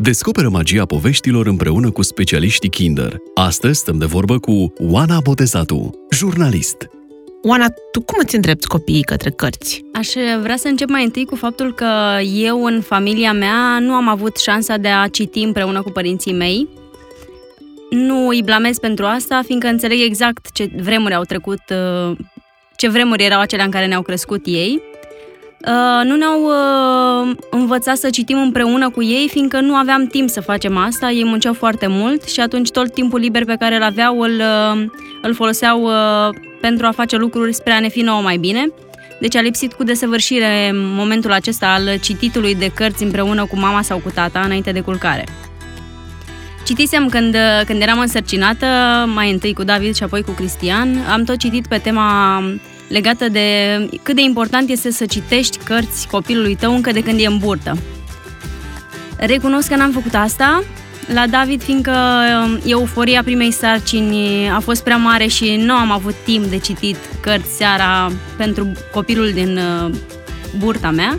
Descoperă magia poveștilor împreună cu specialiștii Kinder. Astăzi stăm de vorbă cu Oana Botezatu, jurnalist. Oana, tu cum îți îndrepți copiii către cărți? Aș vrea să încep mai întâi cu faptul că eu în familia mea nu am avut șansa de a citi împreună cu părinții mei. Nu îi blamez pentru asta, fiindcă înțeleg exact ce vremuri au trecut, ce vremuri erau acelea în care ne-au crescut ei. Uh, nu ne-au uh, învățat să citim împreună cu ei, fiindcă nu aveam timp să facem asta, ei munceau foarte mult și atunci tot timpul liber pe care îl aveau îl, uh, îl foloseau uh, pentru a face lucruri spre a ne fi nouă mai bine. Deci a lipsit cu desăvârșire momentul acesta al cititului de cărți împreună cu mama sau cu tata înainte de culcare. Citisem când, când eram însărcinată, mai întâi cu David și apoi cu Cristian. Am tot citit pe tema legată de cât de important este să citești cărți copilului tău încă de când e în burtă. Recunosc că n-am făcut asta la David, fiindcă um, euforia primei sarcini a fost prea mare și nu am avut timp de citit cărți seara pentru copilul din uh, burta mea.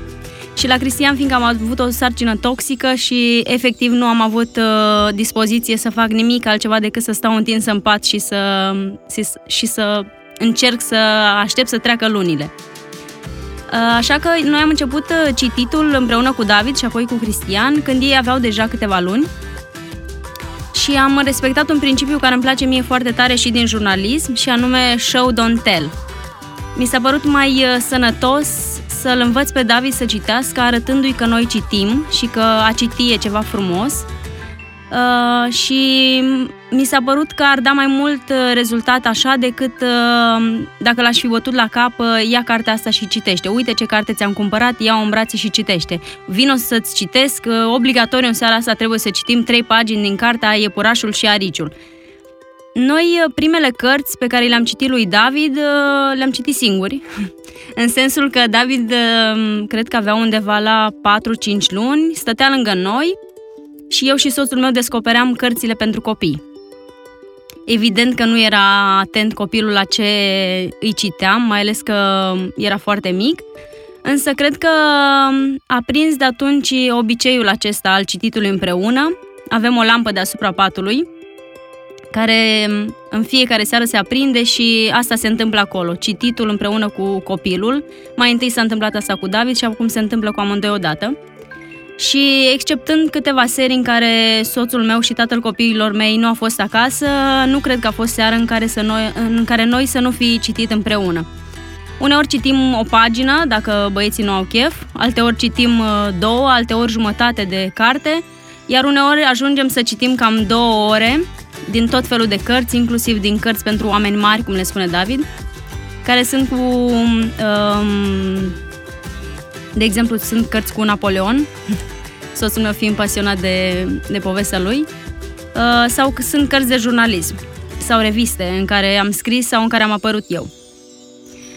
Și la Cristian, fiindcă am avut o sarcină toxică și efectiv nu am avut uh, dispoziție să fac nimic altceva decât să stau întins în pat și să, și să încerc să aștept să treacă lunile. Uh, așa că noi am început uh, cititul împreună cu David și apoi cu Cristian, când ei aveau deja câteva luni. Și am respectat un principiu care îmi place mie foarte tare și din jurnalism, și anume show, don't tell. Mi s-a părut mai uh, sănătos să-l învăț pe David să citească, arătându-i că noi citim și că a citi e ceva frumos, Uh, și mi s-a părut că ar da mai mult uh, rezultat așa decât uh, dacă l-aș fi bătut la cap, uh, ia cartea asta și citește. Uite ce carte ți-am cumpărat, ia-o în brațe și citește. Vino să-ți citesc, uh, obligatoriu în seara asta trebuie să citim trei pagini din cartea Iepurașul și Ariciul. Noi, uh, primele cărți pe care le-am citit lui David, uh, le-am citit singuri, în sensul că David, cred că avea undeva la 4-5 luni, stătea lângă noi, și eu și soțul meu descopeream cărțile pentru copii. Evident că nu era atent copilul la ce îi citeam, mai ales că era foarte mic, însă cred că a prins de atunci obiceiul acesta al cititului împreună. Avem o lampă deasupra patului, care în fiecare seară se aprinde și asta se întâmplă acolo, cititul împreună cu copilul. Mai întâi s-a întâmplat asta cu David și acum se întâmplă cu amândoi odată. Și exceptând câteva serii în care soțul meu și tatăl copiilor mei nu a fost acasă, nu cred că a fost seară în care, să noi, în care noi să nu fi citit împreună. Uneori citim o pagină, dacă băieții nu au chef, alteori citim uh, două, alteori jumătate de carte, iar uneori ajungem să citim cam două ore din tot felul de cărți, inclusiv din cărți pentru oameni mari, cum le spune David, care sunt cu um, de exemplu, sunt cărți cu Napoleon, soțul meu fiind pasionat de, de povestea lui, uh, sau sunt cărți de jurnalism sau reviste în care am scris sau în care am apărut eu.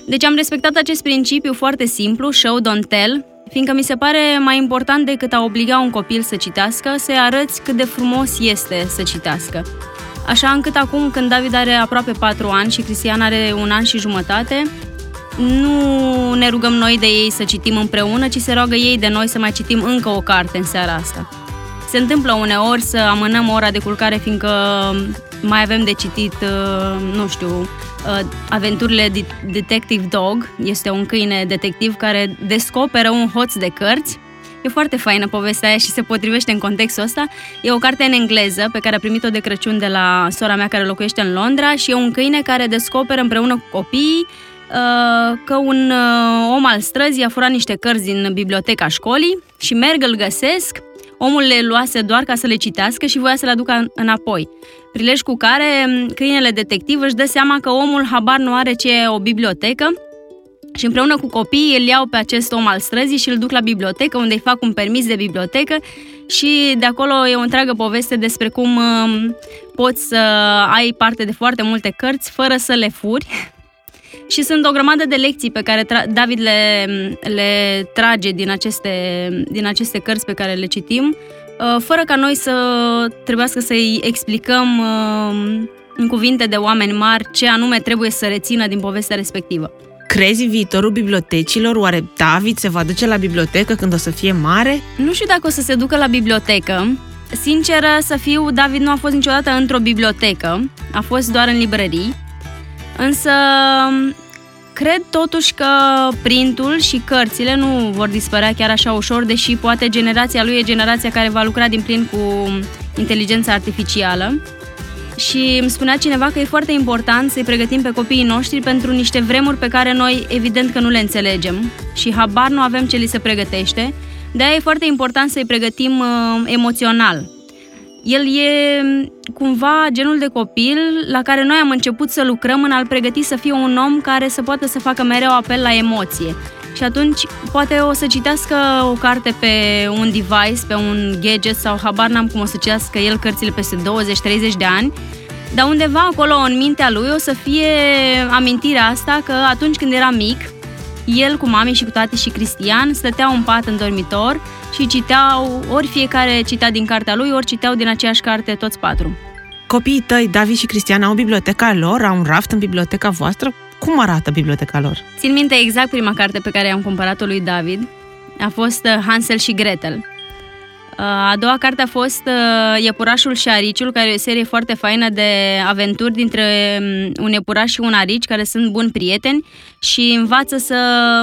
Deci am respectat acest principiu foarte simplu, show, don't tell, fiindcă mi se pare mai important decât a obliga un copil să citească, să-i arăți cât de frumos este să citească. Așa încât acum, când David are aproape 4 ani și Cristian are un an și jumătate, nu ne rugăm noi de ei să citim împreună, ci se roagă ei de noi să mai citim încă o carte în seara asta. Se întâmplă uneori să amânăm ora de culcare fiindcă mai avem de citit, uh, nu știu, uh, aventurile Detective Dog. Este un câine detectiv care descoperă un hoț de cărți E foarte faină povestea aia și se potrivește în contextul ăsta. E o carte în engleză pe care a primit-o de Crăciun de la sora mea care locuiește în Londra și e un câine care descoperă împreună cu copiii Uh, că un uh, om al străzii a furat niște cărți din biblioteca școlii și merg, îl găsesc, omul le luase doar ca să le citească și voia să le aducă înapoi. Prilej cu care um, câinele detectiv își dă seama că omul habar nu are ce e o bibliotecă și împreună cu copiii îl iau pe acest om al străzii și îl duc la bibliotecă, unde îi fac un permis de bibliotecă și de acolo e o întreagă poveste despre cum um, poți să ai parte de foarte multe cărți fără să le furi, și sunt o grămadă de lecții pe care tra- David le, le trage din aceste, din aceste cărți pe care le citim, uh, fără ca noi să trebuiască să-i explicăm uh, în cuvinte de oameni mari ce anume trebuie să rețină din povestea respectivă. Crezi viitorul bibliotecilor? Oare David se va duce la bibliotecă când o să fie mare? Nu știu dacă o să se ducă la bibliotecă, Sinceră să fiu, David nu a fost niciodată într-o bibliotecă, a fost doar în librării, însă cred totuși că printul și cărțile nu vor dispărea chiar așa ușor, deși poate generația lui e generația care va lucra din plin cu inteligența artificială. Și îmi spunea cineva că e foarte important să-i pregătim pe copiii noștri pentru niște vremuri pe care noi evident că nu le înțelegem și habar nu avem ce li se pregătește. De aia e foarte important să-i pregătim uh, emoțional. El e cumva genul de copil la care noi am început să lucrăm în a-l pregăti să fie un om care să poată să facă mereu apel la emoție. Și atunci poate o să citească o carte pe un device, pe un gadget sau habar n-am cum o să citească el cărțile peste 20-30 de ani, dar undeva acolo în mintea lui o să fie amintirea asta că atunci când era mic, el cu mami și cu tati și Cristian stăteau în pat în dormitor și citeau, ori fiecare citea din cartea lui, ori citeau din aceeași carte toți patru. Copiii tăi, David și Cristian, au biblioteca lor? Au un raft în biblioteca voastră? Cum arată biblioteca lor? Țin minte exact prima carte pe care am cumpărat-o lui David. A fost uh, Hansel și Gretel. Uh, a doua carte a fost uh, Iepurașul și Ariciul, care e o serie foarte faină de aventuri dintre um, un iepuraș și un arici, care sunt buni prieteni și învață să,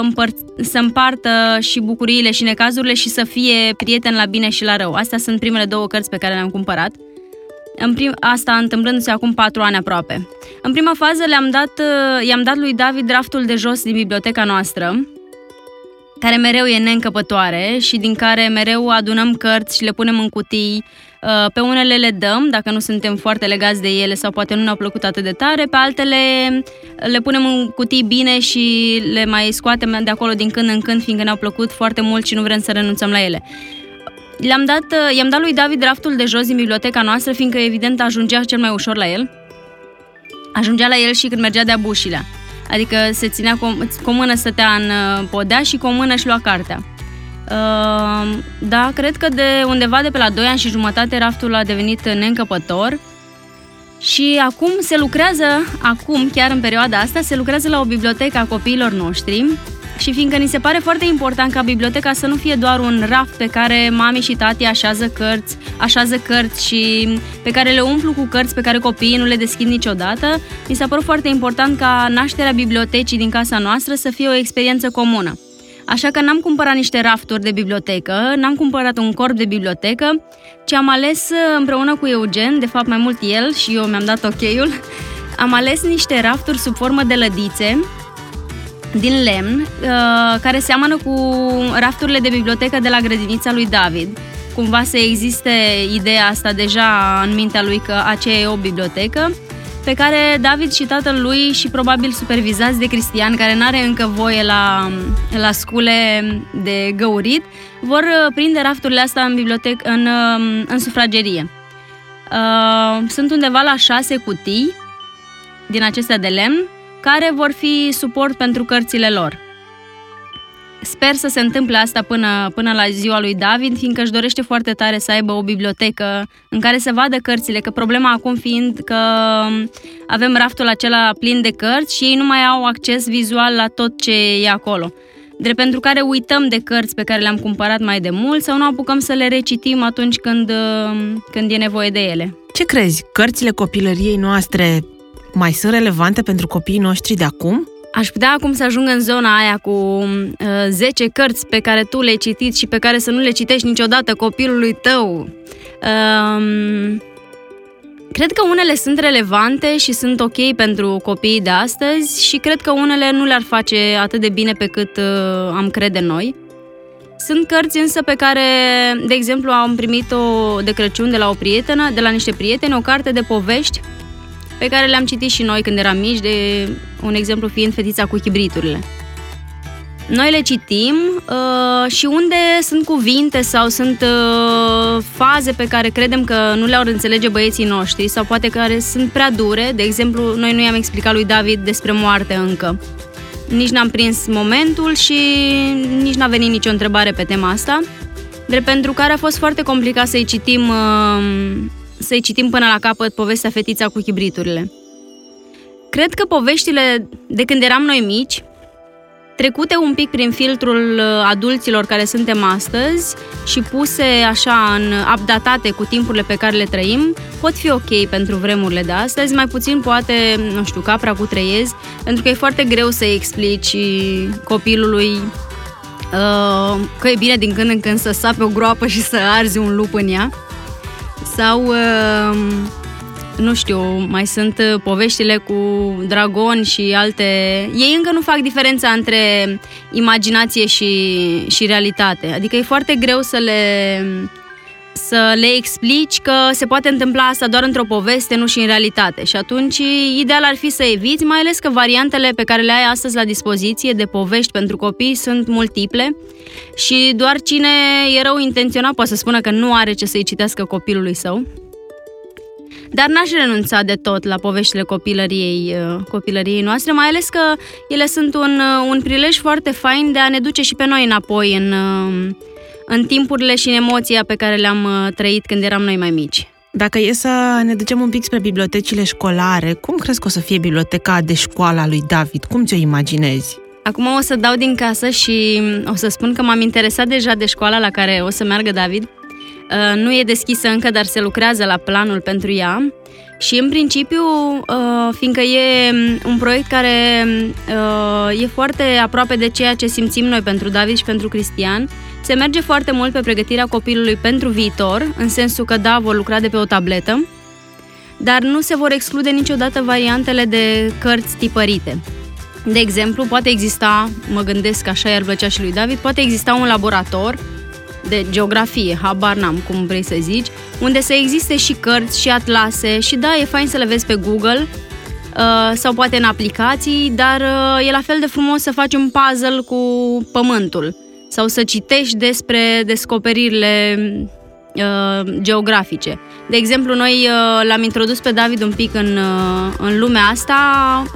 împăr- să împartă și bucuriile și necazurile și să fie prieten la bine și la rău. Astea sunt primele două cărți pe care le-am cumpărat. În prim, asta întâmplându-se acum patru ani aproape. În prima fază le-am dat, uh, i-am dat lui David draftul de jos din biblioteca noastră, care mereu e neîncăpătoare și din care mereu adunăm cărți și le punem în cutii. Uh, pe unele le dăm, dacă nu suntem foarte legați de ele sau poate nu ne-au plăcut atât de tare, pe altele le punem în cutii bine și le mai scoatem de acolo din când în când, fiindcă ne-au plăcut foarte mult și nu vrem să renunțăm la ele. Le-am dat, uh, i-am dat lui David draftul de jos din biblioteca noastră, fiindcă evident ajungea cel mai ușor la el. Ajungea la el și când mergea de-a bușilea. Adică se ținea cu, cu o mână stătea în uh, podea și cu o mână și lua cartea. Uh, da, cred că de undeva de pe la 2 ani și jumătate raftul a devenit neîncăpător și acum se lucrează, acum, chiar în perioada asta, se lucrează la o bibliotecă a copiilor noștri și fiindcă ni se pare foarte important ca biblioteca să nu fie doar un raft pe care mami și tati așează cărți, așează cărți și pe care le umplu cu cărți pe care copiii nu le deschid niciodată, mi s-a părut foarte important ca nașterea bibliotecii din casa noastră să fie o experiență comună. Așa că n-am cumpărat niște rafturi de bibliotecă, n-am cumpărat un corp de bibliotecă, ci am ales împreună cu Eugen, de fapt mai mult el și eu mi-am dat ok-ul, am ales niște rafturi sub formă de lădițe, din lemn, uh, care seamănă cu rafturile de bibliotecă de la grădinița lui David. Cumva să existe ideea asta deja în mintea lui că aceea e o bibliotecă, pe care David și tatăl lui și probabil supervizați de Cristian, care nu are încă voie la, la scule de găurit, vor uh, prinde rafturile astea în bibliotecă, în, um, în sufragerie. Uh, sunt undeva la șase cutii din acestea de lemn, care vor fi suport pentru cărțile lor. Sper să se întâmple asta până, până la ziua lui David, fiindcă își dorește foarte tare să aibă o bibliotecă în care să vadă cărțile, că problema acum fiind că avem raftul acela plin de cărți și ei nu mai au acces vizual la tot ce e acolo. Drept pentru care uităm de cărți pe care le-am cumpărat mai de mult sau nu apucăm să le recitim atunci când, când e nevoie de ele. Ce crezi? Cărțile copilăriei noastre mai sunt relevante pentru copiii noștri de acum? Aș putea acum să ajung în zona aia cu uh, 10 cărți pe care tu le-ai citit și pe care să nu le citești niciodată copilului tău. Uh, cred că unele sunt relevante și sunt ok pentru copiii de astăzi și cred că unele nu le-ar face atât de bine pe cât uh, am crede noi. Sunt cărți însă pe care, de exemplu, am primit-o de Crăciun de la o prietenă, de la niște prieteni, o carte de povești pe care le-am citit și noi când eram mici, de un exemplu fiind Fetița cu chibriturile. Noi le citim uh, și unde sunt cuvinte sau sunt uh, faze pe care credem că nu le-au înțelege băieții noștri sau poate care sunt prea dure, de exemplu, noi nu i-am explicat lui David despre moarte încă. Nici n-am prins momentul și nici n-a venit nicio întrebare pe tema asta, drept pentru care a fost foarte complicat să-i citim uh, să-i citim până la capăt povestea Fetița cu chibriturile. Cred că poveștile de când eram noi mici trecute un pic prin filtrul uh, adulților care suntem astăzi și puse așa în updatate cu timpurile pe care le trăim, pot fi ok pentru vremurile de astăzi, mai puțin poate, nu știu, capra cu treiezi, pentru că e foarte greu să explici copilului uh, că e bine din când în când să sape o groapă și să arzi un lup în ea. Sau uh, nu știu, mai sunt uh, poveștile cu dragoni și alte... Ei încă nu fac diferența între imaginație și, și realitate. Adică e foarte greu să le, să le explici că se poate întâmpla asta doar într-o poveste, nu și în realitate. Și atunci, ideal ar fi să eviți, mai ales că variantele pe care le ai astăzi la dispoziție de povești pentru copii sunt multiple și doar cine e rău intenționat poate să spună că nu are ce să-i citească copilului său. Dar n-aș renunța de tot la poveștile copilăriei, uh, copilăriei noastre, mai ales că ele sunt un, uh, un prilej foarte fain de a ne duce și pe noi înapoi în, uh, în timpurile și în emoția pe care le-am trăit când eram noi mai mici. Dacă e să ne ducem un pic spre bibliotecile școlare, cum crezi că o să fie biblioteca de școală a lui David? Cum ți-o imaginezi? Acum o să dau din casă și o să spun că m-am interesat deja de școala la care o să meargă David Uh, nu e deschisă încă, dar se lucrează la planul pentru ea. Și în principiu, uh, fiindcă e un proiect care uh, e foarte aproape de ceea ce simțim noi pentru David și pentru Cristian, se merge foarte mult pe pregătirea copilului pentru viitor, în sensul că da, vor lucra de pe o tabletă, dar nu se vor exclude niciodată variantele de cărți tipărite. De exemplu, poate exista, mă gândesc că așa i-ar plăcea și lui David, poate exista un laborator de geografie, habar n-am cum vrei să zici, unde să existe și cărți și atlase și da, e fain să le vezi pe Google uh, sau poate în aplicații, dar uh, e la fel de frumos să faci un puzzle cu pământul sau să citești despre descoperirile uh, geografice. De exemplu, noi uh, l-am introdus pe David un pic în, uh, în lumea asta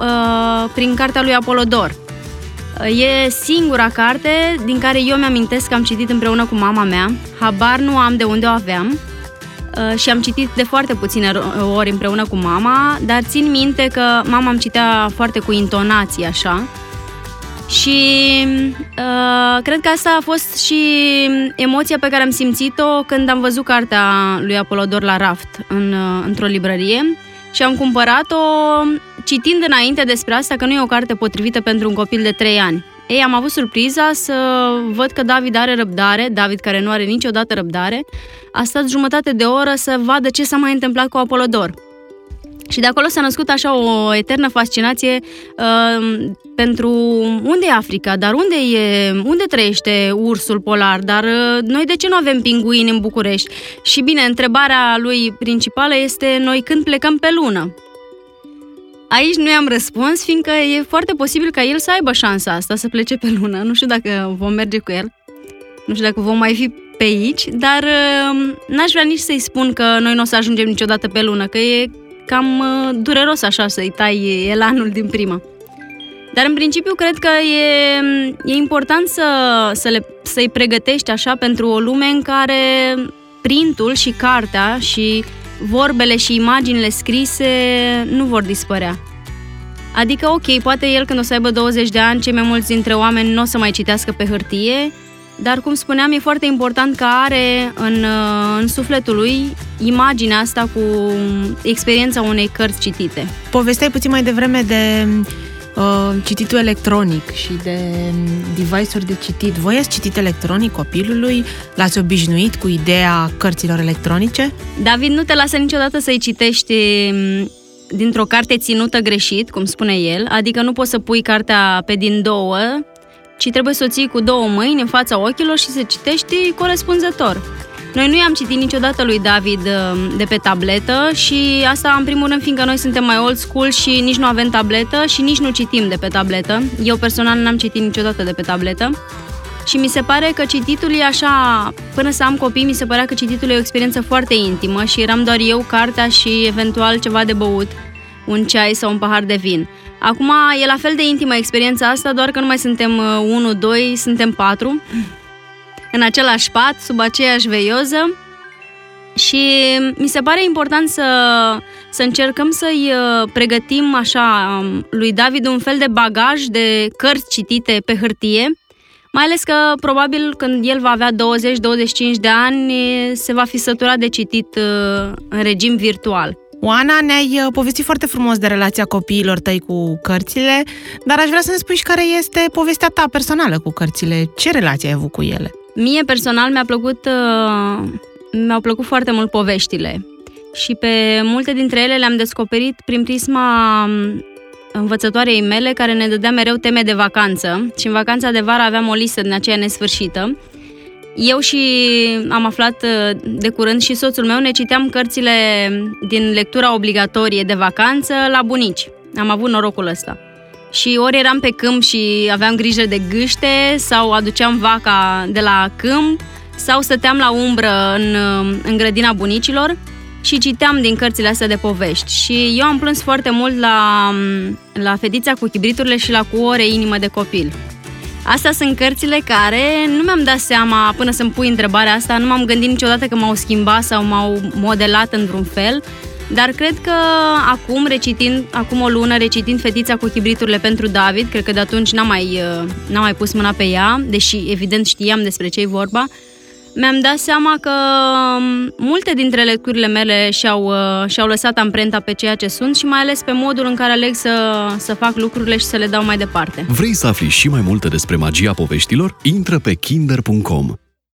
uh, prin cartea lui Apolodor E singura carte din care eu mi-amintesc că am citit împreună cu mama mea. Habar nu am de unde o aveam uh, și am citit de foarte puține ori împreună cu mama, dar țin minte că mama îmi citea foarte cu intonație așa. Și uh, cred că asta a fost și emoția pe care am simțit-o când am văzut cartea lui Apolodor la raft în, uh, într-o librărie și am cumpărat-o citind înainte despre asta că nu e o carte potrivită pentru un copil de 3 ani. Ei, am avut surpriza să văd că David are răbdare, David care nu are niciodată răbdare, a stat jumătate de oră să vadă ce s-a mai întâmplat cu Apolodor. Și de acolo s-a născut așa o eternă fascinație uh, pentru unde e Africa, dar unde e, unde trăiește ursul polar, dar uh, noi de ce nu avem pinguini în București? Și bine, întrebarea lui principală este noi când plecăm pe lună. Aici nu i-am răspuns, fiindcă e foarte posibil ca el să aibă șansa asta să plece pe lună. Nu știu dacă vom merge cu el, nu știu dacă vom mai fi pe aici, dar uh, n-aș vrea nici să-i spun că noi nu o să ajungem niciodată pe lună, că e cam uh, dureros așa să-i tai elanul din prima. Dar în principiu cred că e, e important să, să le, să-i pregătești așa pentru o lume în care printul și cartea și vorbele și imaginile scrise nu vor dispărea. Adică, ok, poate el când o să aibă 20 de ani, cei mai mulți dintre oameni nu o să mai citească pe hârtie, dar, cum spuneam, e foarte important că are în, în sufletul lui imaginea asta cu experiența unei cărți citite. Povesteai puțin mai devreme de uh, cititul electronic și de device-uri de citit. Voi ați citit electronic copilului? L-ați obișnuit cu ideea cărților electronice? David nu te lasă niciodată să-i citești mm, dintr-o carte ținută greșit, cum spune el, adică nu poți să pui cartea pe din două, ci trebuie să o ții cu două mâini în fața ochilor și să citești corespunzător. Noi nu i-am citit niciodată lui David um, de pe tabletă și asta în primul rând fiindcă noi suntem mai old school și nici nu avem tabletă și nici nu citim de pe tabletă. Eu personal n-am citit niciodată de pe tabletă. Și mi se pare că cititul e așa, până să am copii, mi se părea că cititul e o experiență foarte intimă și eram doar eu, cartea și eventual ceva de băut, un ceai sau un pahar de vin. Acum e la fel de intimă experiența asta, doar că nu mai suntem 1, uh, 2, suntem 4 în același pat, sub aceeași veioză Și mi se pare important să, să încercăm să-i uh, pregătim așa um, lui David un fel de bagaj de cărți citite pe hârtie, mai ales că probabil când el va avea 20-25 de ani se va fi săturat de citit uh, în regim virtual. Oana, ne-ai uh, povestit foarte frumos de relația copiilor tăi cu cărțile, dar aș vrea să ne spui și care este povestea ta personală cu cărțile. Ce relație ai avut cu ele? Mie personal mi-a plăcut, uh, mi-au plăcut foarte mult poveștile și pe multe dintre ele le-am descoperit prin prisma um, învățătoarei mele care ne dădea mereu teme de vacanță și în vacanța de vară aveam o listă din aceea nesfârșită eu și am aflat uh, de curând și soțul meu ne citeam cărțile din lectura obligatorie de vacanță la bunici. Am avut norocul ăsta. Și ori eram pe câmp și aveam grijă de gâște sau aduceam vaca de la câmp sau stăteam la umbră în, uh, în grădina bunicilor și citeam din cărțile astea de povești. Și eu am plâns foarte mult la, la Fetița cu chibriturile și la Cu ore inimă de copil. Astea sunt cărțile care nu mi-am dat seama până să-mi pui întrebarea asta, nu m-am gândit niciodată că m-au schimbat sau m-au modelat într-un fel, dar cred că acum, recitind, acum o lună, recitind Fetița cu chibriturile pentru David, cred că de atunci n-am mai, uh, n-am mai pus mâna pe ea, deși evident știam despre ce-i vorba, mi-am dat seama că um, multe dintre lecturile mele și-au, uh, și-au lăsat amprenta pe ceea ce sunt și mai ales pe modul în care aleg să, să fac lucrurile și să le dau mai departe. Vrei să afli și mai multe despre magia poveștilor? Intră pe kinder.com